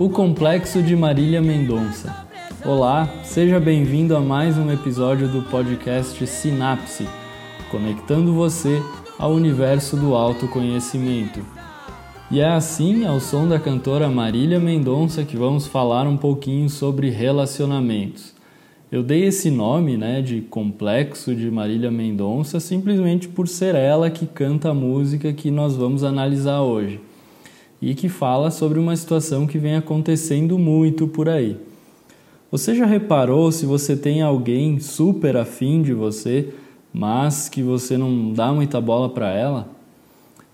O Complexo de Marília Mendonça. Olá, seja bem-vindo a mais um episódio do podcast Sinapse, conectando você ao universo do autoconhecimento. E é assim, ao som da cantora Marília Mendonça, que vamos falar um pouquinho sobre relacionamentos. Eu dei esse nome, né, de Complexo de Marília Mendonça, simplesmente por ser ela que canta a música que nós vamos analisar hoje e que fala sobre uma situação que vem acontecendo muito por aí. Você já reparou se você tem alguém super afim de você, mas que você não dá muita bola para ela?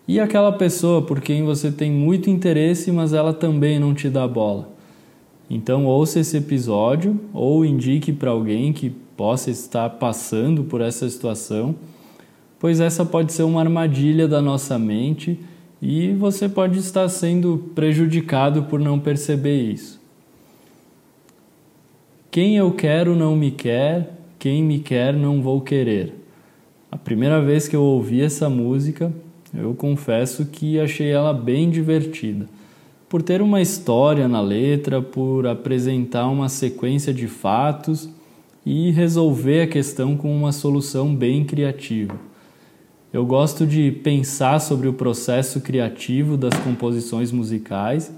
E aquela pessoa por quem você tem muito interesse, mas ela também não te dá bola? Então, ouça esse episódio ou indique para alguém que possa estar passando por essa situação, pois essa pode ser uma armadilha da nossa mente e você pode estar sendo prejudicado por não perceber isso. Quem eu quero não me quer, quem me quer não vou querer. A primeira vez que eu ouvi essa música, eu confesso que achei ela bem divertida. Por ter uma história na letra, por apresentar uma sequência de fatos e resolver a questão com uma solução bem criativa. Eu gosto de pensar sobre o processo criativo das composições musicais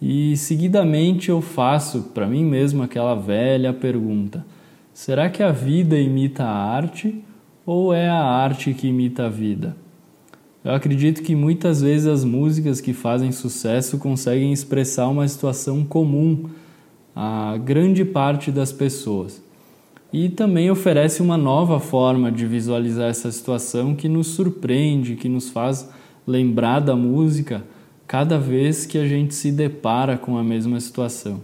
e seguidamente eu faço para mim mesmo aquela velha pergunta: será que a vida imita a arte ou é a arte que imita a vida? Eu acredito que muitas vezes as músicas que fazem sucesso conseguem expressar uma situação comum a grande parte das pessoas e também oferece uma nova forma de visualizar essa situação que nos surpreende, que nos faz lembrar da música cada vez que a gente se depara com a mesma situação.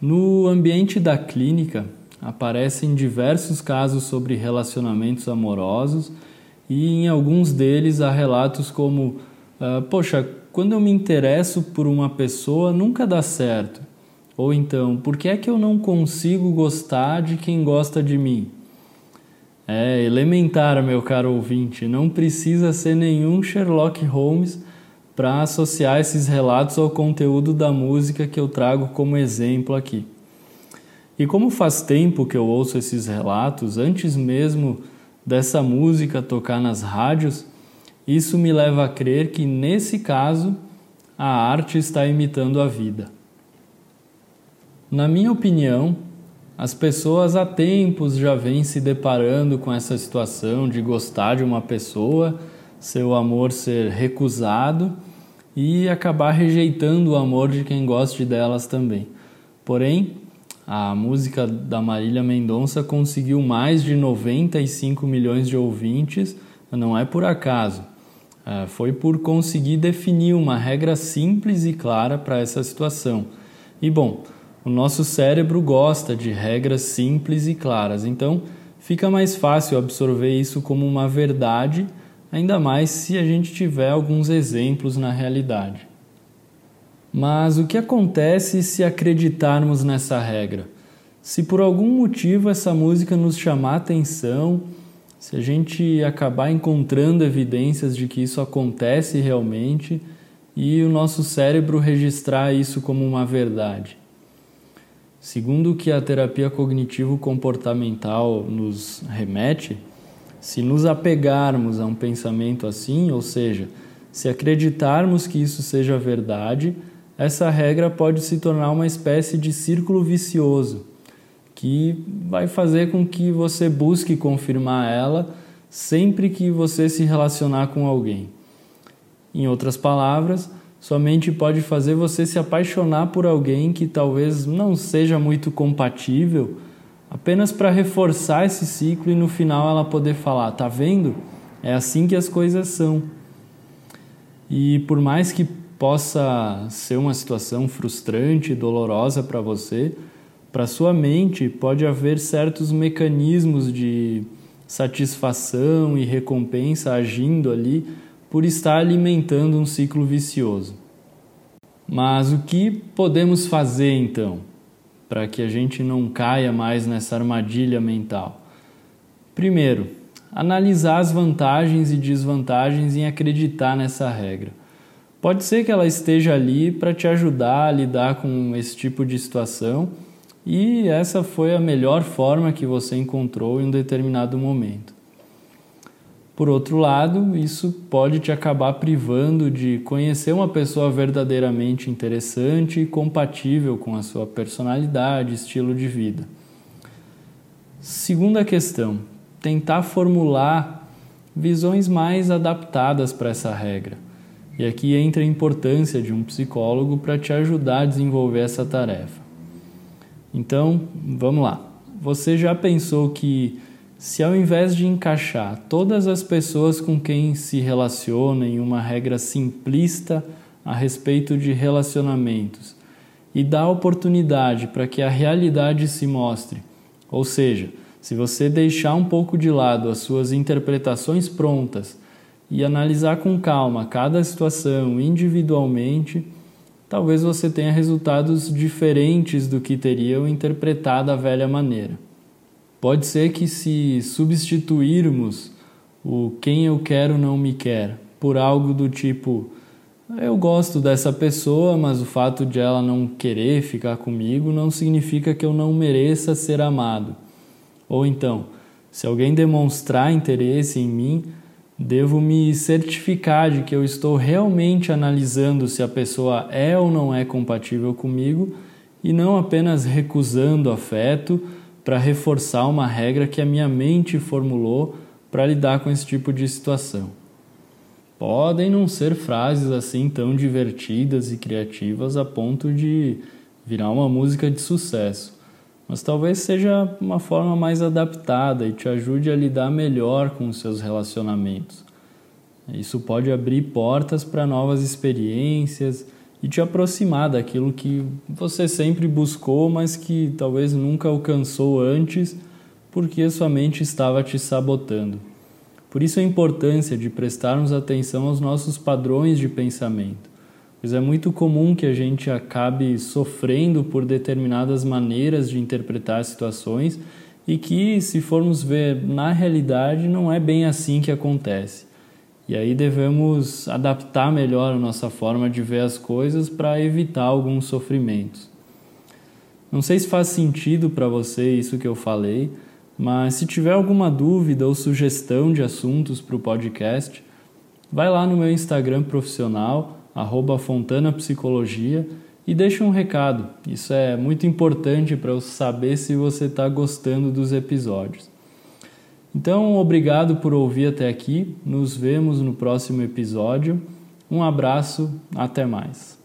No ambiente da clínica, aparecem diversos casos sobre relacionamentos amorosos e em alguns deles há relatos como: uh, Poxa, quando eu me interesso por uma pessoa nunca dá certo. Ou então, por que é que eu não consigo gostar de quem gosta de mim? É elementar, meu caro ouvinte, não precisa ser nenhum Sherlock Holmes para associar esses relatos ao conteúdo da música que eu trago como exemplo aqui. E como faz tempo que eu ouço esses relatos, antes mesmo dessa música tocar nas rádios, isso me leva a crer que nesse caso a arte está imitando a vida. Na minha opinião, as pessoas há tempos já vêm se deparando com essa situação de gostar de uma pessoa, seu amor ser recusado e acabar rejeitando o amor de quem goste delas também. Porém, a música da Marília Mendonça conseguiu mais de 95 milhões de ouvintes, não é por acaso. É, foi por conseguir definir uma regra simples e clara para essa situação. E bom, o nosso cérebro gosta de regras simples e claras, então fica mais fácil absorver isso como uma verdade, ainda mais se a gente tiver alguns exemplos na realidade. Mas o que acontece se acreditarmos nessa regra? Se por algum motivo essa música nos chamar atenção, se a gente acabar encontrando evidências de que isso acontece realmente e o nosso cérebro registrar isso como uma verdade. Segundo o que a terapia cognitivo-comportamental nos remete, se nos apegarmos a um pensamento assim, ou seja, se acreditarmos que isso seja verdade, essa regra pode se tornar uma espécie de círculo vicioso, que vai fazer com que você busque confirmar ela sempre que você se relacionar com alguém. Em outras palavras, Somente pode fazer você se apaixonar por alguém que talvez não seja muito compatível, apenas para reforçar esse ciclo e no final ela poder falar: tá vendo? É assim que as coisas são. E por mais que possa ser uma situação frustrante e dolorosa para você, para sua mente pode haver certos mecanismos de satisfação e recompensa agindo ali por estar alimentando um ciclo vicioso. Mas o que podemos fazer então para que a gente não caia mais nessa armadilha mental? Primeiro, analisar as vantagens e desvantagens em acreditar nessa regra. Pode ser que ela esteja ali para te ajudar a lidar com esse tipo de situação e essa foi a melhor forma que você encontrou em um determinado momento. Por outro lado, isso pode te acabar privando de conhecer uma pessoa verdadeiramente interessante e compatível com a sua personalidade, estilo de vida. Segunda questão: tentar formular visões mais adaptadas para essa regra. E aqui entra a importância de um psicólogo para te ajudar a desenvolver essa tarefa. Então, vamos lá. Você já pensou que se ao invés de encaixar todas as pessoas com quem se relaciona em uma regra simplista a respeito de relacionamentos e dar oportunidade para que a realidade se mostre, ou seja, se você deixar um pouco de lado as suas interpretações prontas e analisar com calma cada situação individualmente, talvez você tenha resultados diferentes do que teriam interpretado da velha maneira. Pode ser que se substituirmos o quem eu quero não me quer por algo do tipo eu gosto dessa pessoa, mas o fato de ela não querer ficar comigo não significa que eu não mereça ser amado. Ou então, se alguém demonstrar interesse em mim, devo me certificar de que eu estou realmente analisando se a pessoa é ou não é compatível comigo e não apenas recusando afeto para reforçar uma regra que a minha mente formulou para lidar com esse tipo de situação. Podem não ser frases assim tão divertidas e criativas a ponto de virar uma música de sucesso, mas talvez seja uma forma mais adaptada e te ajude a lidar melhor com os seus relacionamentos. Isso pode abrir portas para novas experiências e te aproximar daquilo que você sempre buscou, mas que talvez nunca alcançou antes, porque sua mente estava te sabotando. Por isso a importância de prestarmos atenção aos nossos padrões de pensamento, pois é muito comum que a gente acabe sofrendo por determinadas maneiras de interpretar situações e que, se formos ver na realidade, não é bem assim que acontece. E aí devemos adaptar melhor a nossa forma de ver as coisas para evitar alguns sofrimentos. Não sei se faz sentido para você isso que eu falei, mas se tiver alguma dúvida ou sugestão de assuntos para o podcast, vai lá no meu Instagram profissional, @fontanapsicologia e deixa um recado. Isso é muito importante para eu saber se você está gostando dos episódios. Então, obrigado por ouvir até aqui. Nos vemos no próximo episódio. Um abraço, até mais.